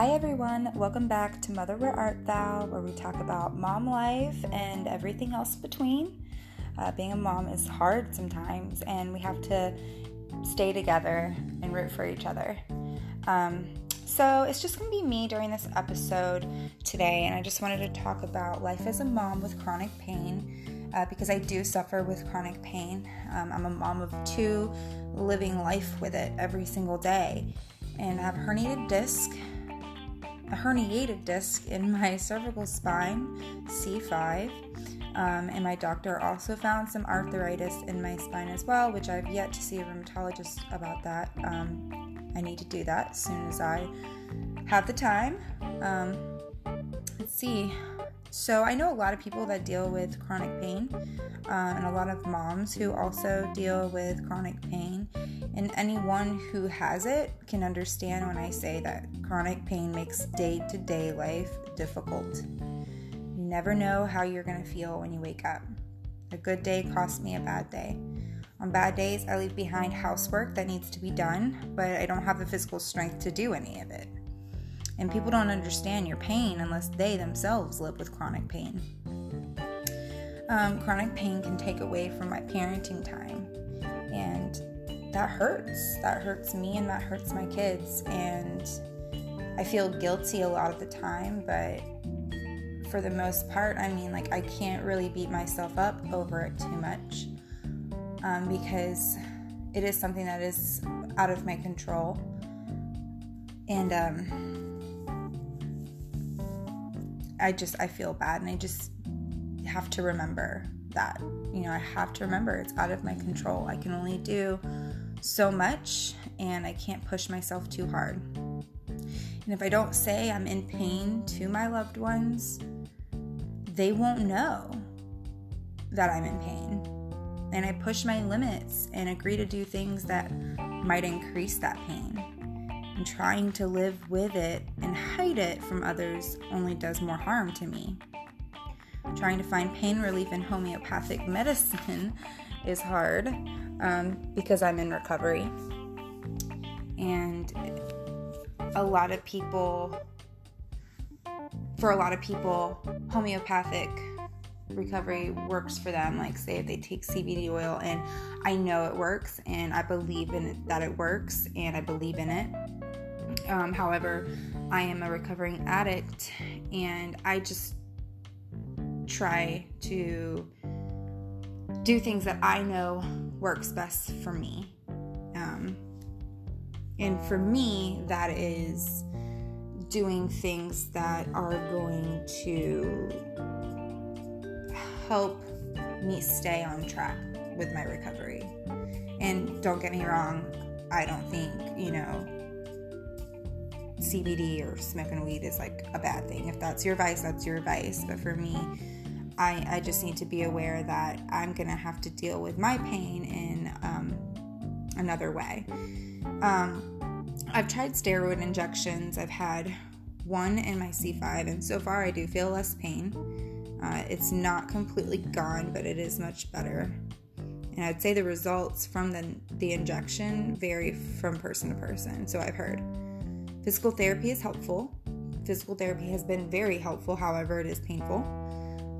Hi, everyone. Welcome back to Mother Where Art Thou, where we talk about mom life and everything else between. Uh, being a mom is hard sometimes, and we have to stay together and root for each other. Um, so, it's just going to be me during this episode today, and I just wanted to talk about life as a mom with chronic pain uh, because I do suffer with chronic pain. Um, I'm a mom of two, living life with it every single day, and I have herniated disc a herniated disc in my cervical spine, C5. Um, and my doctor also found some arthritis in my spine as well, which I've yet to see a rheumatologist about that. Um, I need to do that as soon as I have the time. Um, let's see. So, I know a lot of people that deal with chronic pain, uh, and a lot of moms who also deal with chronic pain. And anyone who has it can understand when I say that chronic pain makes day to day life difficult. You never know how you're going to feel when you wake up. A good day costs me a bad day. On bad days, I leave behind housework that needs to be done, but I don't have the physical strength to do any of it. And people don't understand your pain unless they themselves live with chronic pain. Um, chronic pain can take away from my parenting time, and that hurts. That hurts me and that hurts my kids. And I feel guilty a lot of the time, but for the most part, I mean, like, I can't really beat myself up over it too much um, because it is something that is out of my control. And um, I just, I feel bad and I just have to remember that. You know, I have to remember it's out of my control. I can only do so much and I can't push myself too hard. And if I don't say I'm in pain to my loved ones, they won't know that I'm in pain. And I push my limits and agree to do things that might increase that pain. And trying to live with it and hide it from others only does more harm to me. Trying to find pain relief in homeopathic medicine is hard um, because I'm in recovery. And a lot of people, for a lot of people, homeopathic recovery works for them. Like, say, if they take CBD oil, and I know it works, and I believe in it, that it works, and I believe in it. Um, however, I am a recovering addict, and I just try to do things that I know works best for me. Um, and for me, that is doing things that are going to help me stay on track with my recovery. And don't get me wrong, I don't think, you know, CBD or smoking weed is like a bad thing. If that's your vice, that's your vice. But for me, I, I just need to be aware that I'm going to have to deal with my pain in um, another way. Um, I've tried steroid injections. I've had one in my C5, and so far I do feel less pain. Uh, it's not completely gone, but it is much better. And I'd say the results from the, the injection vary from person to person, so I've heard. Physical therapy is helpful. Physical therapy has been very helpful, however, it is painful.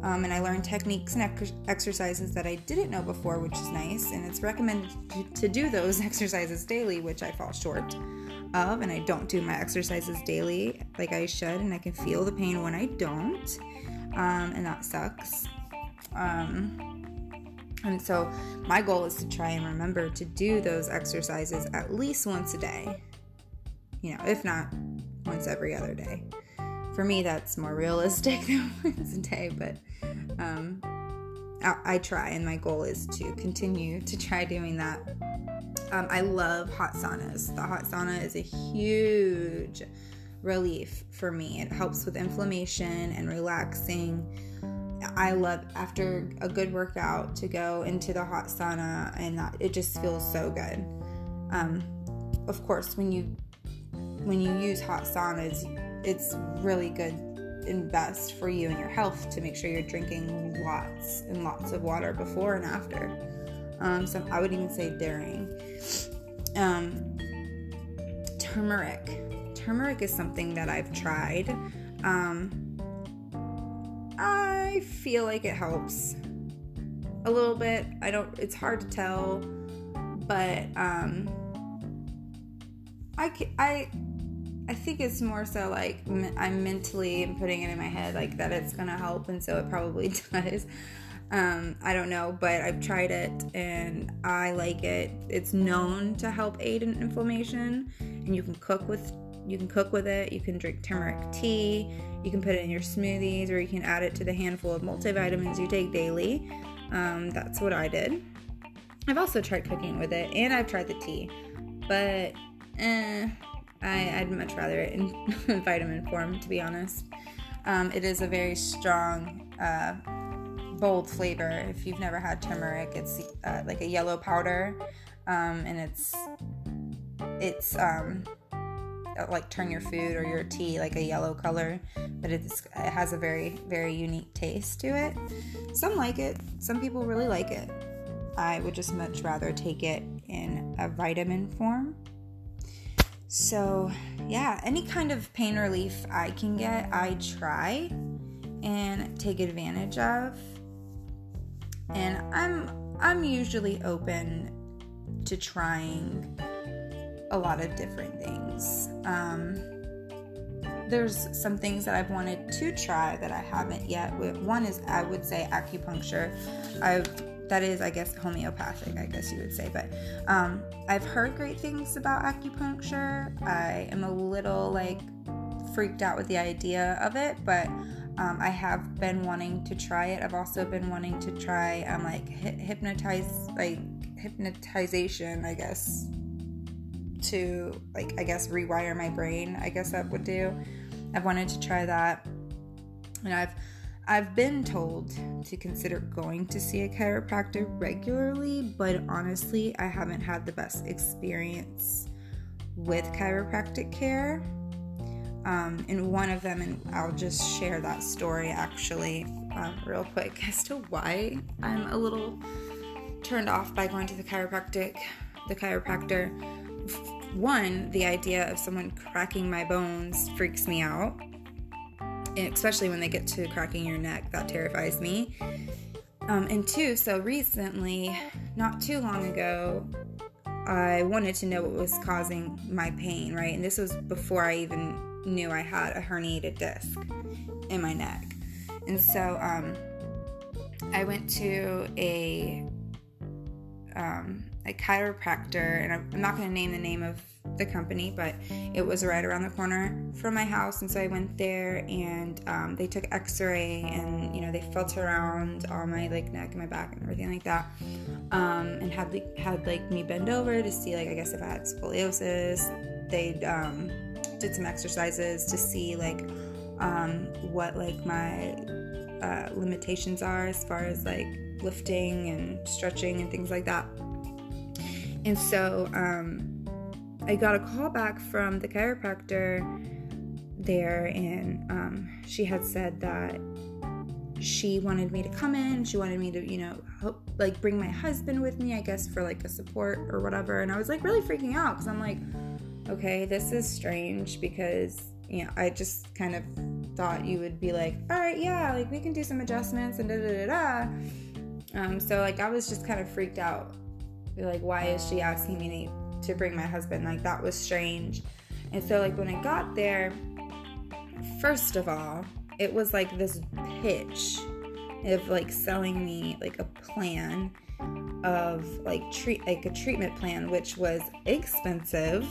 Um, and I learned techniques and ec- exercises that I didn't know before, which is nice. And it's recommended to do those exercises daily, which I fall short of. And I don't do my exercises daily like I should, and I can feel the pain when I don't. Um, and that sucks. Um, and so my goal is to try and remember to do those exercises at least once a day. You know, if not once every other day for me, that's more realistic than once a day, but um, I, I, try, and my goal is to continue to try doing that. Um, I love hot saunas. The hot sauna is a huge relief for me. It helps with inflammation and relaxing. I love after a good workout to go into the hot sauna, and that, it just feels so good. Um, of course, when you when you use hot saunas, it's really good and best for you and your health to make sure you're drinking lots and lots of water before and after. Um, so I would even say during. Um, turmeric. turmeric is something that I've tried. Um, I feel like it helps a little bit. I don't, it's hard to tell, but um, I, I, I think it's more so like I'm mentally putting it in my head like that it's gonna help, and so it probably does. Um, I don't know, but I've tried it and I like it. It's known to help aid in inflammation, and you can cook with you can cook with it. You can drink turmeric tea. You can put it in your smoothies, or you can add it to the handful of multivitamins you take daily. Um, that's what I did. I've also tried cooking with it, and I've tried the tea, but eh, I, would much rather it in vitamin form, to be honest. Um, it is a very strong, uh, bold flavor. If you've never had turmeric, it's uh, like a yellow powder, um, and it's it's um, like turn your food or your tea like a yellow color, but it's it has a very very unique taste to it. Some like it. Some people really like it. I would just much rather take it in a vitamin form. So, yeah, any kind of pain relief I can get, I try and take advantage of. And I'm I'm usually open to trying a lot of different things. Um, there's some things that I've wanted to try that I haven't yet. One is I would say acupuncture. I've that is, I guess, homeopathic, I guess you would say. But um, I've heard great things about acupuncture. I am a little like freaked out with the idea of it, but um, I have been wanting to try it. I've also been wanting to try um, like hypnotize, like hypnotization, I guess, to like I guess rewire my brain. I guess that would do. I've wanted to try that, and I've I've been told to consider going to see a chiropractor regularly, but honestly, I haven't had the best experience with chiropractic care. Um, and one of them, and I'll just share that story actually um, real quick as to why I'm a little turned off by going to the chiropractic, the chiropractor. One, the idea of someone cracking my bones freaks me out especially when they get to cracking your neck. That terrifies me. Um, and two, so recently, not too long ago, I wanted to know what was causing my pain, right? And this was before I even knew I had a herniated disc in my neck. And so um, I went to a um, a chiropractor, and I'm not going to name the name of the company, but it was right around the corner from my house, and so I went there, and um, they took X-ray, and you know they felt around all my like neck and my back and everything like that, um, and had like had like me bend over to see like I guess if I had scoliosis. They um, did some exercises to see like um, what like my uh, limitations are as far as like lifting and stretching and things like that. And so um, I got a call back from the chiropractor there, and um, she had said that she wanted me to come in. She wanted me to, you know, like bring my husband with me, I guess, for like a support or whatever. And I was like really freaking out because I'm like, okay, this is strange because, you know, I just kind of thought you would be like, all right, yeah, like we can do some adjustments and da da da da. Um, so like I was just kind of freaked out like why is she asking me to bring my husband? Like that was strange. And so like when i got there first of all it was like this pitch of like selling me like a plan of like treat like a treatment plan which was expensive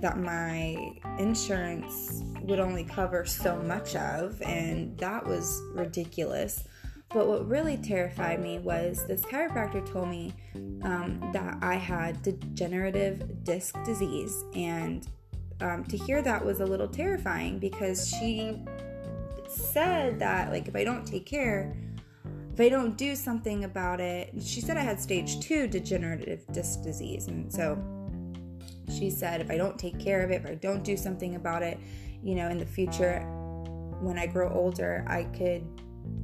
that my insurance would only cover so much of and that was ridiculous but what really terrified me was this chiropractor told me um, that I had degenerative disc disease. And um, to hear that was a little terrifying because she said that, like, if I don't take care, if I don't do something about it, she said I had stage two degenerative disc disease. And so she said, if I don't take care of it, if I don't do something about it, you know, in the future, when I grow older, I could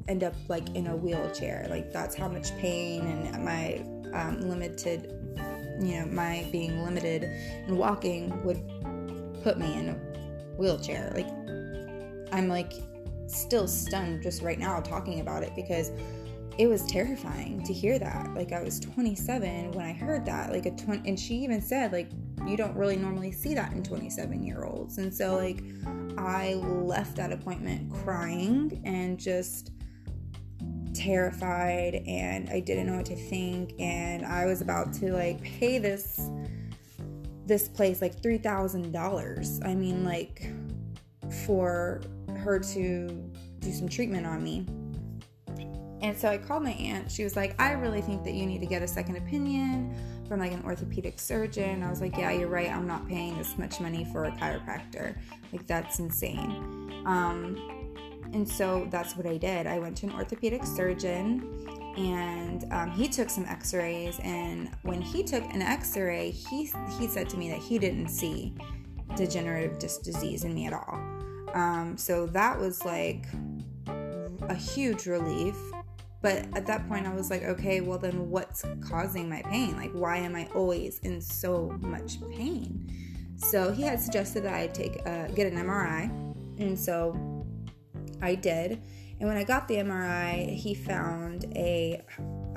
end up like in a wheelchair. Like that's how much pain and my um, limited, you know, my being limited in walking would put me in a wheelchair. Like, I'm like still stunned just right now talking about it because it was terrifying to hear that. Like I was 27 when I heard that. Like a 20 and she even said like you don't really normally see that in 27 year olds. And so like I left that appointment crying and just terrified and I didn't know what to think and I was about to like pay this this place like $3,000. I mean like for her to do some treatment on me. And so I called my aunt. She was like, I really think that you need to get a second opinion from like an orthopedic surgeon. I was like, Yeah, you're right. I'm not paying this much money for a chiropractor. Like, that's insane. Um, and so that's what I did. I went to an orthopedic surgeon and um, he took some x-rays and when he took an x-ray he, he said to me that he didn't see degenerative disc disease in me at all um, so that was like a huge relief. But at that point, I was like, okay, well, then what's causing my pain? Like, why am I always in so much pain? So he had suggested that I take uh, get an MRI, and so I did. And when I got the MRI, he found a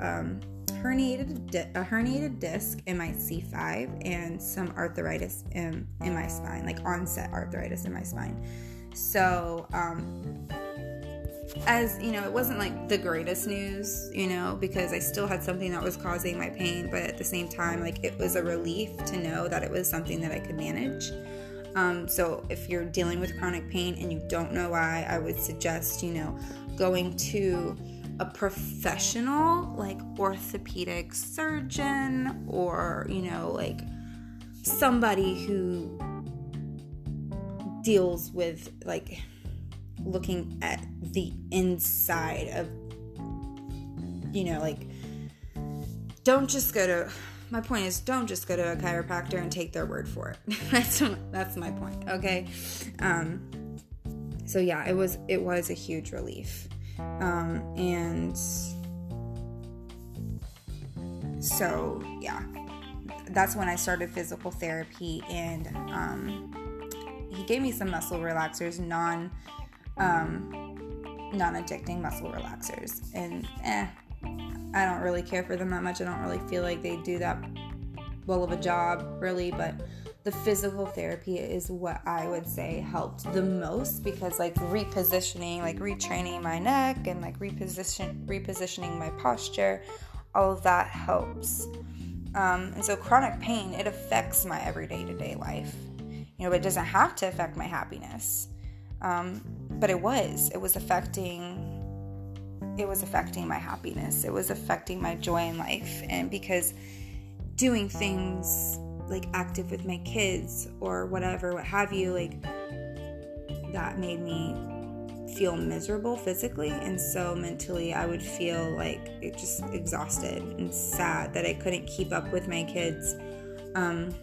um, herniated di- a herniated disc in my C5 and some arthritis in, in my spine, like onset arthritis in my spine. So, um, as you know, it wasn't like the greatest news, you know, because I still had something that was causing my pain, but at the same time, like it was a relief to know that it was something that I could manage. Um, so, if you're dealing with chronic pain and you don't know why, I would suggest, you know, going to a professional like orthopedic surgeon or, you know, like somebody who deals with like looking at the inside of you know like don't just go to my point is don't just go to a chiropractor and take their word for it. That's that's my point okay? Um so yeah it was it was a huge relief. Um and so yeah that's when i started physical therapy and um he gave me some muscle relaxers, non um, non-addicting muscle relaxers, and eh, I don't really care for them that much. I don't really feel like they do that well of a job, really, but the physical therapy is what I would say helped the most because like repositioning, like retraining my neck and like reposition repositioning my posture, all of that helps. Um, and so chronic pain it affects my everyday to day life you know, it doesn't have to affect my happiness. Um, but it was. It was affecting. It was affecting my happiness. It was affecting my joy in life, and because doing things like active with my kids or whatever, what have you, like that made me feel miserable physically and so mentally I would feel like it just exhausted and sad that I couldn't keep up with my kids. Um,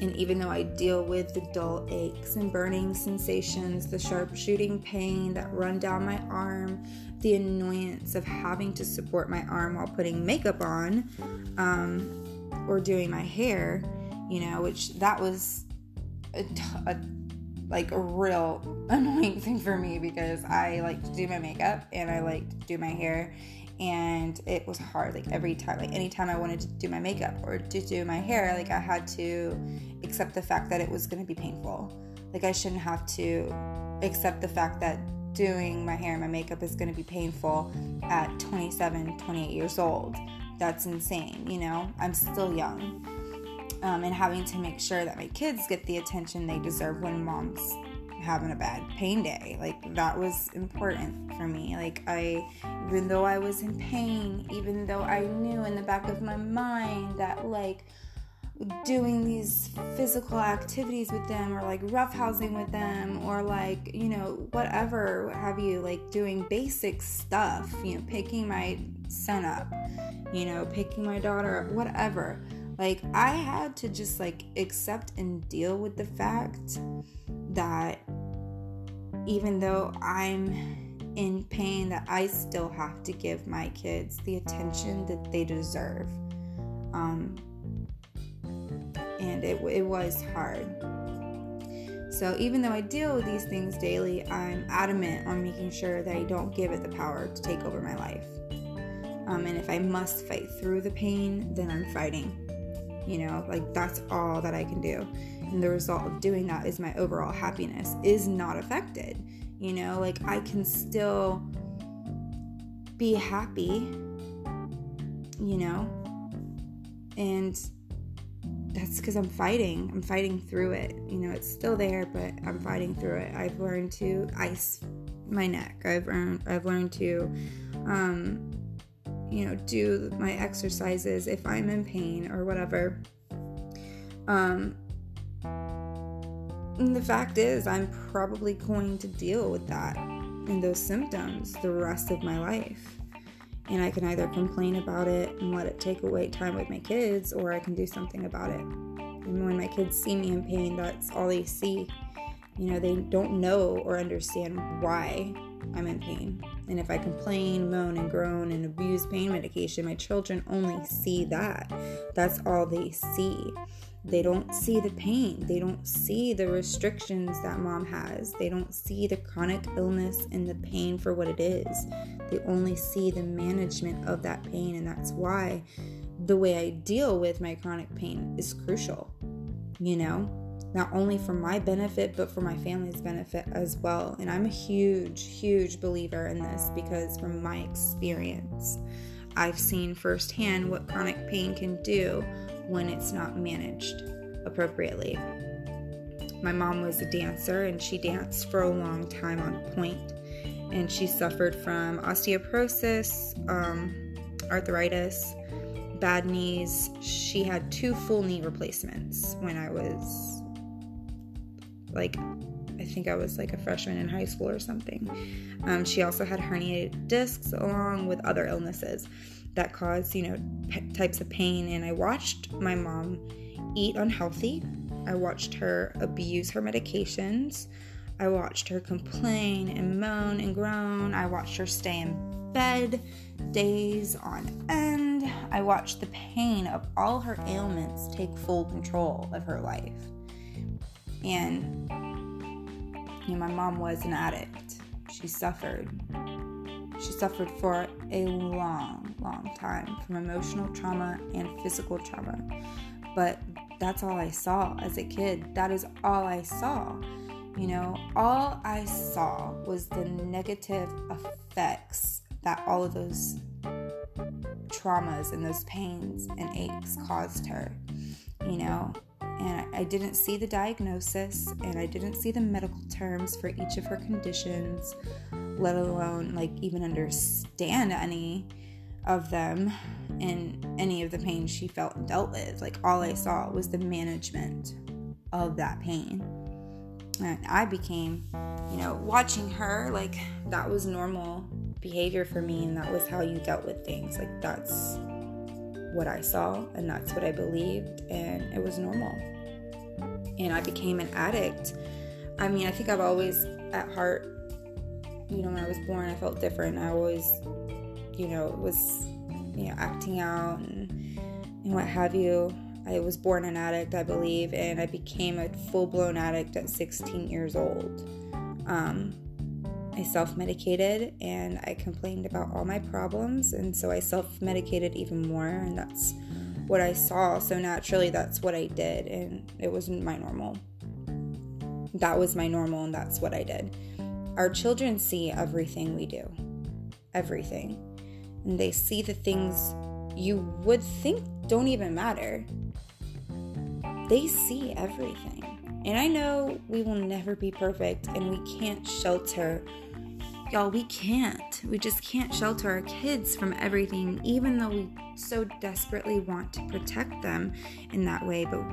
and even though I deal with the dull aches and burning sensations, the sharp shooting pain that run down my arm, the annoyance of having to support my arm while putting makeup on um, or doing my hair, you know, which that was a, a like a real annoying thing for me because I like to do my makeup and I like to do my hair and it was hard like every time like anytime i wanted to do my makeup or to do my hair like i had to accept the fact that it was going to be painful. Like i shouldn't have to accept the fact that doing my hair and my makeup is going to be painful at 27 28 years old that's insane you know i'm still young um, and having to make sure that my kids get the attention they deserve when mom's having a bad pain day. Like that was important for me. Like I even though I was in pain, even though I knew in the back of my mind that like doing these physical activities with them or like roughhousing with them or like you know whatever what have you like doing basic stuff you know picking my son up you know picking my daughter up whatever like i had to just like accept and deal with the fact that even though I'm in pain, that I still have to give my kids the attention that they deserve. Um, and it, it was hard. So even though I deal with these things daily, I'm adamant on making sure that I don't give it the power to take over my life. Um, and if I must fight through the pain, then I'm fighting. You know, like that's all that I can do. And the result of doing that is my overall happiness is not affected. You know, like I can still be happy, you know, and that's because I'm fighting. I'm fighting through it. You know, it's still there, but I'm fighting through it. I've learned to ice my neck. I've learned I've learned to um you know, do my exercises if I'm in pain or whatever. Um the fact is, I'm probably going to deal with that and those symptoms the rest of my life and I can either complain about it and let it take away time with my kids, or I can do something about it. And when my kids see me in pain, that's all they see. You know, they don't know or understand why I'm in pain. And if I complain, moan, and groan and abuse pain medication, my children only see that. That's all they see. They mm-hmm. don't see the pain. They don't see the restrictions that mom has. They don't see the chronic illness and the pain for what it is. They only see the management of that pain. And that's why the way I deal with my chronic pain is crucial, you know? Not only for my benefit, but for my family's benefit as well. And I'm a huge, huge believer in this because from my experience, I've seen firsthand what chronic pain can do when it's not managed appropriately. My mom was a dancer and she danced for a long time on point, and she suffered from osteoporosis, um, arthritis, bad knees. She had two full knee replacements when I was like I think I was like a freshman in high school or something. Um, she also had herniated discs along with other illnesses that caused, you know, types of pain. And I watched my mom eat unhealthy. I watched her abuse her medications. I watched her complain and moan and groan. I watched her stay in bed days on end. I watched the pain of all her ailments take full control of her life. And you know, my mom was an addict. She suffered. She suffered for a long, long time from emotional trauma and physical trauma. But that's all I saw as a kid. That is all I saw. You know, all I saw was the negative effects that all of those traumas and those pains and aches caused her. You know, and I didn't see the diagnosis and I didn't see the medical terms for each of her conditions, let alone like even understand any of them and any of the pain she felt and dealt with. Like all I saw was the management of that pain. And I became, you know, watching her, like that was normal behavior for me and that was how you dealt with things. Like that's what I saw and that's what I believed, and it was normal. And I became an addict. I mean, I think I've always, at heart, you know, when I was born, I felt different. I always, you know, was, you know, acting out and, and what have you. I was born an addict, I believe, and I became a full blown addict at 16 years old. Um, I self medicated and I complained about all my problems, and so I self medicated even more, and that's what I saw. So naturally, that's what I did, and it wasn't my normal. That was my normal, and that's what I did. Our children see everything we do, everything, and they see the things you would think don't even matter. They see everything. And I know we will never be perfect and we can't shelter Y'all, we can't. We just can't shelter our kids from everything, even though we so desperately want to protect them in that way. But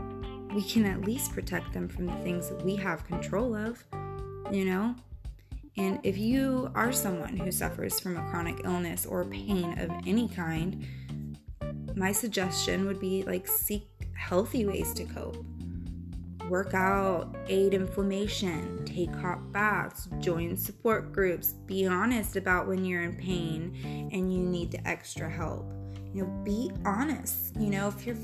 we can at least protect them from the things that we have control of, you know? And if you are someone who suffers from a chronic illness or pain of any kind, my suggestion would be like seek healthy ways to cope work out, aid inflammation, take hot baths, join support groups, be honest about when you're in pain and you need the extra help. You know, be honest. You know, if you're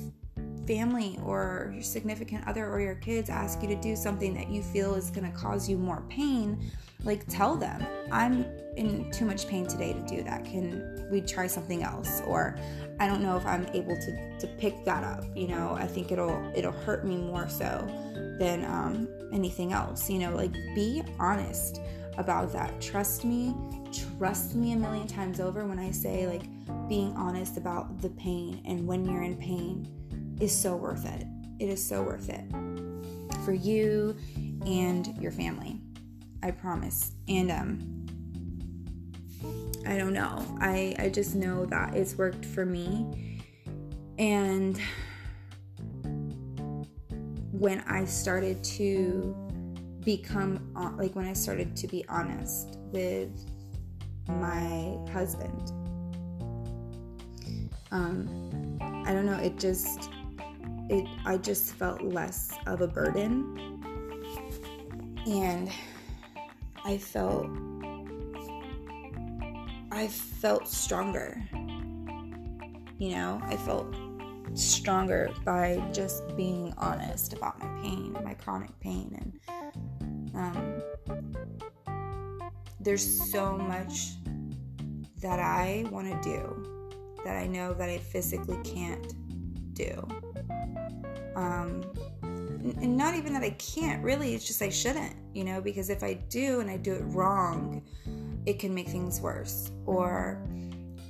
family or your significant other or your kids ask you to do something that you feel is going to cause you more pain, like tell them, I'm in too much pain today to do that. Can we try something else? Or I don't know if I'm able to, to pick that up. You know, I think it'll it'll hurt me more so than um, anything else. You know, like be honest about that. Trust me, trust me a million times over when I say like being honest about the pain and when you're in pain is so worth it. It is so worth it for you and your family. I promise. And um I don't know. I I just know that it's worked for me. And when I started to become like when I started to be honest with my husband. Um I don't know, it just it I just felt less of a burden. And I felt I felt stronger. You know, I felt stronger by just being honest about my pain, my chronic pain and um, there's so much that I want to do that I know that I physically can't do. Um, and not even that I can't really, it's just I shouldn't, you know, because if I do and I do it wrong, it can make things worse. Or,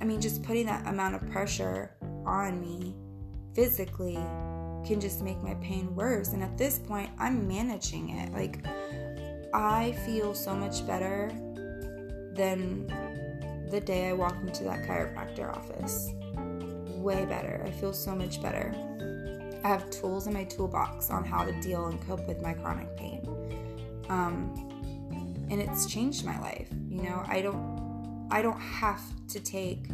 I mean, just putting that amount of pressure on me physically can just make my pain worse. And at this point, I'm managing it. Like, I feel so much better than the day I walked into that chiropractor office. Way better. I feel so much better. I have tools in my toolbox on how to deal and cope with my chronic pain. Um, and it's changed my life. You know, I don't I don't have to take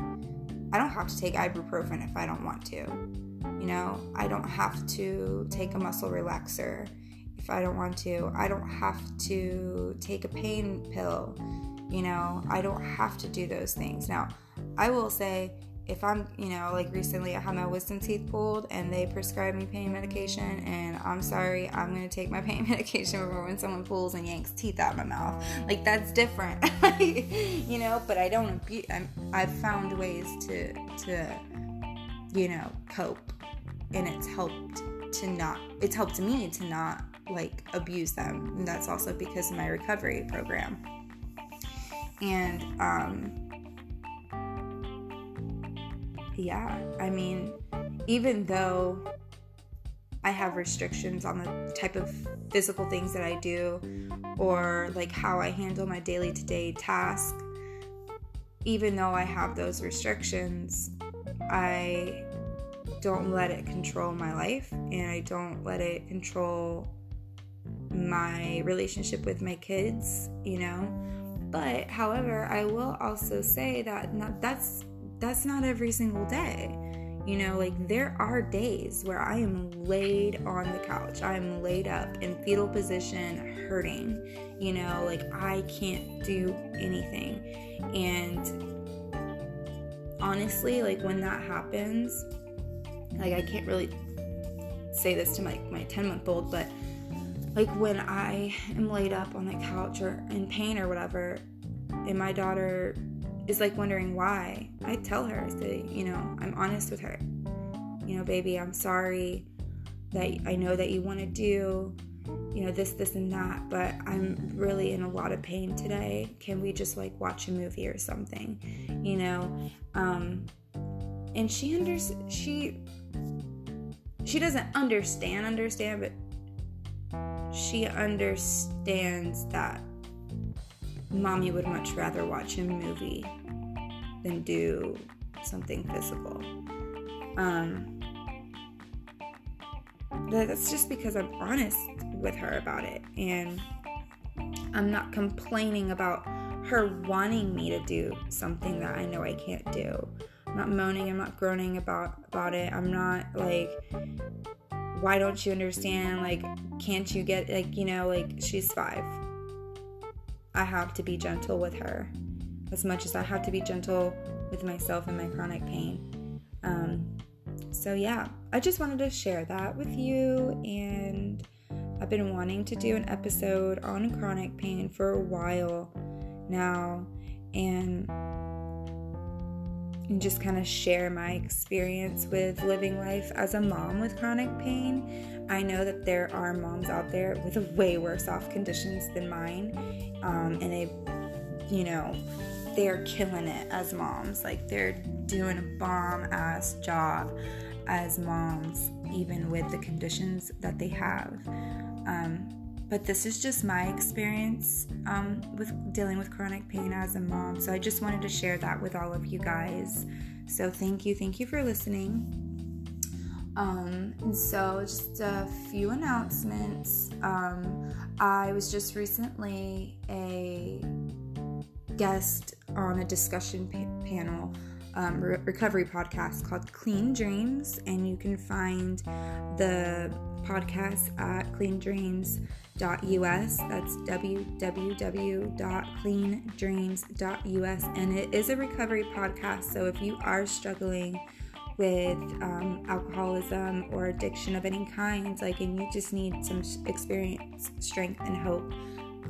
I don't have to take ibuprofen if I don't want to. You know, I don't have to take a muscle relaxer if I don't want to. I don't have to take a pain pill. You know, I don't have to do those things. Now, I will say if I'm, you know, like recently I had my wisdom teeth pulled and they prescribed me pain medication, and I'm sorry, I'm gonna take my pain medication over when someone pulls and yanks teeth out of my mouth. Like that's different, you know. But I don't abuse. I'm, I've found ways to to, you know, cope, and it's helped to not. It's helped me to not like abuse them, and that's also because of my recovery program. And um yeah, I mean, even though I have restrictions on the type of physical things that I do or like how I handle my daily to day task, even though I have those restrictions, I don't let it control my life and I don't let it control my relationship with my kids, you know. But however, I will also say that not, that's that's not every single day. You know, like there are days where I am laid on the couch, I am laid up in fetal position, hurting. You know, like I can't do anything. And honestly, like when that happens, like I can't really say this to my, my 10 month old, but like when I am laid up on the couch or in pain or whatever, and my daughter is like wondering why, I tell her, I say, you know, I'm honest with her. You know, baby, I'm sorry that I know that you want to do, you know, this, this, and that, but I'm really in a lot of pain today. Can we just like watch a movie or something, you know? Um, and she under she she doesn't understand understand but she understands that mommy would much rather watch a movie than do something physical. Um, that's just because I'm honest with her about it and I'm not complaining about her wanting me to do something that I know I can't do. I'm not moaning, I'm not groaning about about it. I'm not like why don't you understand? Like can't you get like, you know, like she's 5. I have to be gentle with her as much as I have to be gentle with myself and my chronic pain. Um, so, yeah, I just wanted to share that with you. And I've been wanting to do an episode on chronic pain for a while now. And and just kind of share my experience with living life as a mom with chronic pain. I know that there are moms out there with way worse off conditions than mine, um, and they, you know, they are killing it as moms. Like they're doing a bomb ass job as moms, even with the conditions that they have. Um, but this is just my experience um, with dealing with chronic pain as a mom. So I just wanted to share that with all of you guys. So thank you, thank you for listening. Um, and so, just a few announcements. Um, I was just recently a guest on a discussion pa- panel um, re- recovery podcast called Clean Dreams, and you can find the podcast at Clean Dreams cleandreams.us. That's www.cleandreams.us. And it is a recovery podcast. So if you are struggling with um, alcoholism or addiction of any kind, like, and you just need some experience, strength, and hope,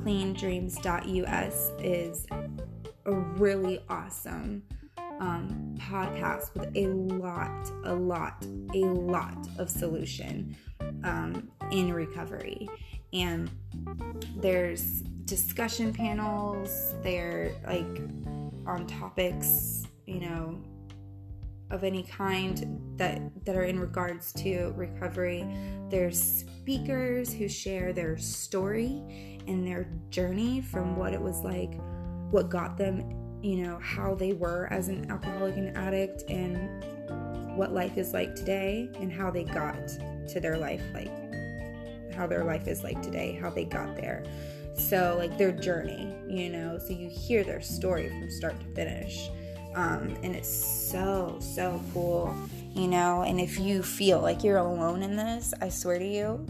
cleandreams.us is a really awesome um, podcast with a lot, a lot, a lot of solution um, in recovery. And there's discussion panels they're like on topics you know of any kind that that are in regards to recovery. There's speakers who share their story and their journey from what it was like what got them you know how they were as an alcoholic and addict and what life is like today and how they got to their life like how their life is like today, how they got there. So, like their journey, you know, so you hear their story from start to finish. Um, and it's so, so cool, you know. And if you feel like you're alone in this, I swear to you,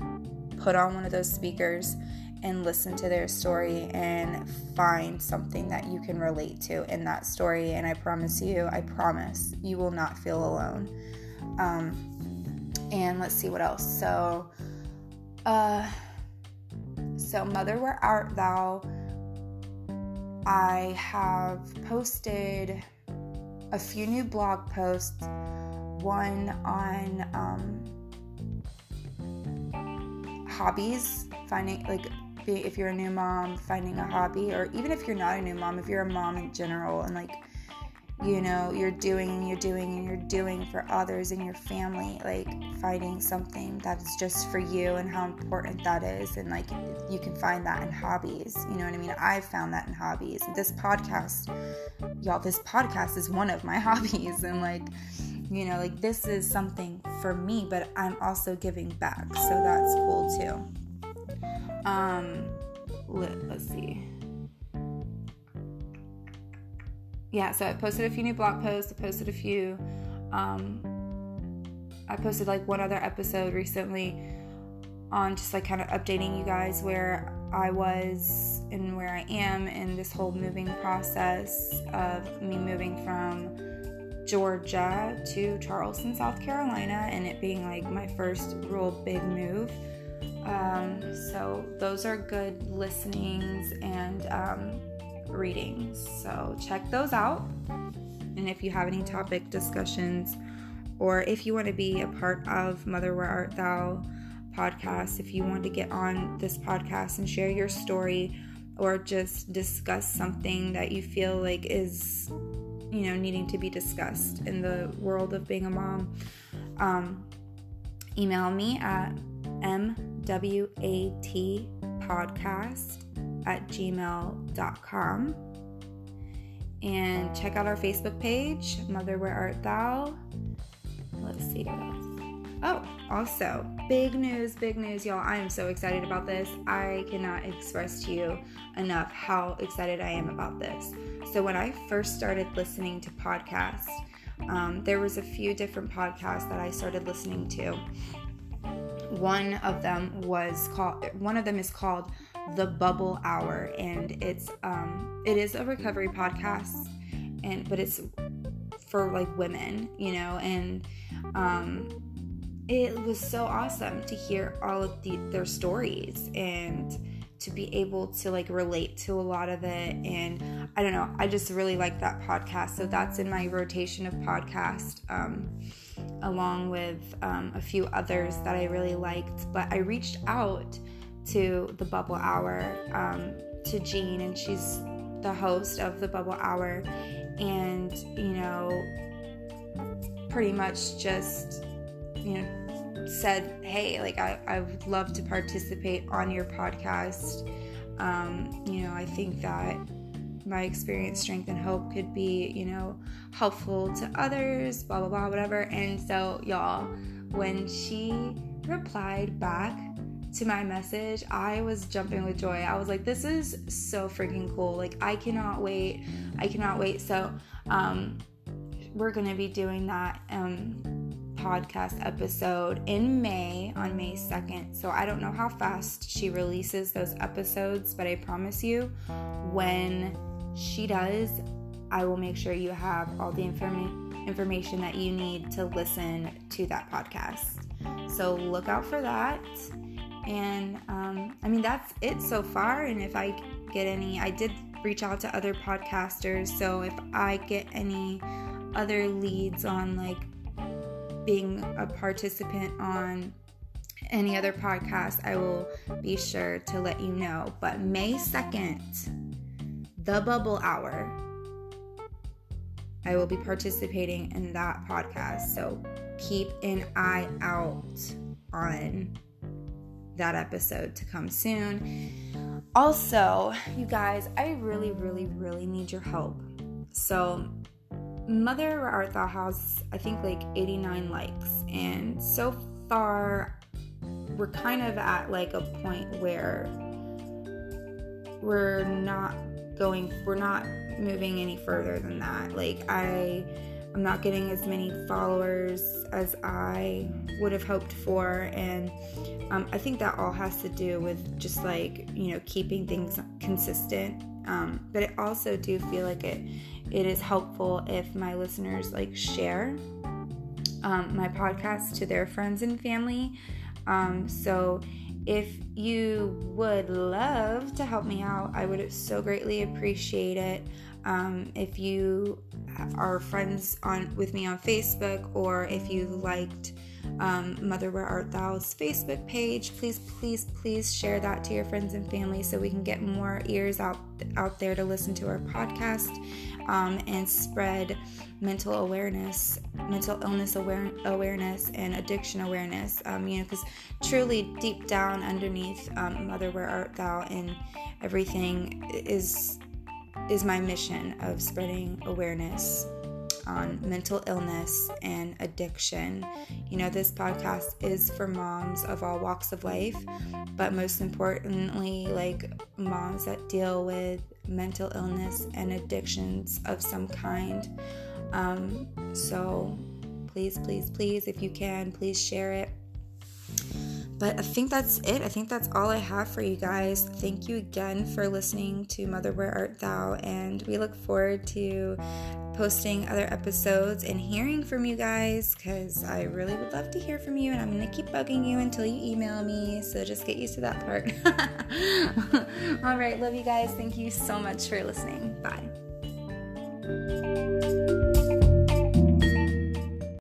put on one of those speakers and listen to their story and find something that you can relate to in that story. And I promise you, I promise you will not feel alone. Um, and let's see what else. So, uh, so, Mother, where art thou? I have posted a few new blog posts. One on um, hobbies, finding like if you're a new mom, finding a hobby, or even if you're not a new mom, if you're a mom in general, and like you know you're doing and you're doing and you're doing for others in your family like finding something that is just for you and how important that is and like you can find that in hobbies. You know what i mean? I've found that in hobbies. This podcast y'all this podcast is one of my hobbies and like you know like this is something for me but i'm also giving back so that's cool too um let, let's see yeah, so I posted a few new blog posts. I posted a few. Um, I posted like one other episode recently on just like kind of updating you guys where I was and where I am in this whole moving process of me moving from Georgia to Charleston, South Carolina, and it being like my first real big move. Um, so those are good listenings and um, readings. So check those out. And if you have any topic discussions, or if you want to be a part of Mother Where Art Thou podcast, if you want to get on this podcast and share your story or just discuss something that you feel like is, you know, needing to be discussed in the world of being a mom, um, email me at mwatpodcast at gmail.com. And check out our Facebook page, Mother Where Art Thou. Let's see what else. Oh, also, big news, big news, y'all. I am so excited about this. I cannot express to you enough how excited I am about this. So, when I first started listening to podcasts, um, there was a few different podcasts that I started listening to. One of them was called, one of them is called the Bubble Hour, and it's um, it is a recovery podcast, and but it's for like women, you know, and um, it was so awesome to hear all of the, their stories and to be able to like relate to a lot of it and i don't know i just really like that podcast so that's in my rotation of podcast um, along with um, a few others that i really liked but i reached out to the bubble hour um, to jean and she's the host of the bubble hour and you know pretty much just you know said, Hey, like, I, I would love to participate on your podcast. Um, you know, I think that my experience, strength, and hope could be, you know, helpful to others, blah, blah, blah, whatever. And so, y'all, when she replied back to my message, I was jumping with joy. I was like, this is so freaking cool. Like, I cannot wait. I cannot wait. So, um, we're going to be doing that. Um, podcast episode in May on May 2nd. So I don't know how fast she releases those episodes, but I promise you, when she does, I will make sure you have all the inform- information that you need to listen to that podcast. So look out for that. And um, I mean, that's it so far. And if I get any, I did reach out to other podcasters. So if I get any other leads on like being a participant on any other podcast, I will be sure to let you know. But May 2nd, the Bubble Hour, I will be participating in that podcast. So keep an eye out on that episode to come soon. Also, you guys, I really, really, really need your help. So Mother Art Thou has, I think, like 89 likes, and so far, we're kind of at like a point where we're not going, we're not moving any further than that. Like, I. I'm not getting as many followers as I would have hoped for, and um, I think that all has to do with just like you know keeping things consistent. Um, but I also do feel like it it is helpful if my listeners like share um, my podcast to their friends and family. Um, so if you would love to help me out, I would so greatly appreciate it. Um, if you are friends on with me on Facebook, or if you liked um, Mother Where Art Thou's Facebook page, please, please, please share that to your friends and family so we can get more ears out out there to listen to our podcast um, and spread mental awareness, mental illness aware- awareness, and addiction awareness. Um, you know, because truly deep down underneath um, Mother, where art thou, and everything is is my mission of spreading awareness on mental illness and addiction. You know, this podcast is for moms of all walks of life, but most importantly, like moms that deal with mental illness and addictions of some kind. Um, so please, please, please, if you can, please share it. But I think that's it. I think that's all I have for you guys. Thank you again for listening to Mother Where Art Thou, and we look forward to posting other episodes and hearing from you guys because I really would love to hear from you, and I'm gonna keep bugging you until you email me. So just get used to that part. all right, love you guys. Thank you so much for listening. Bye.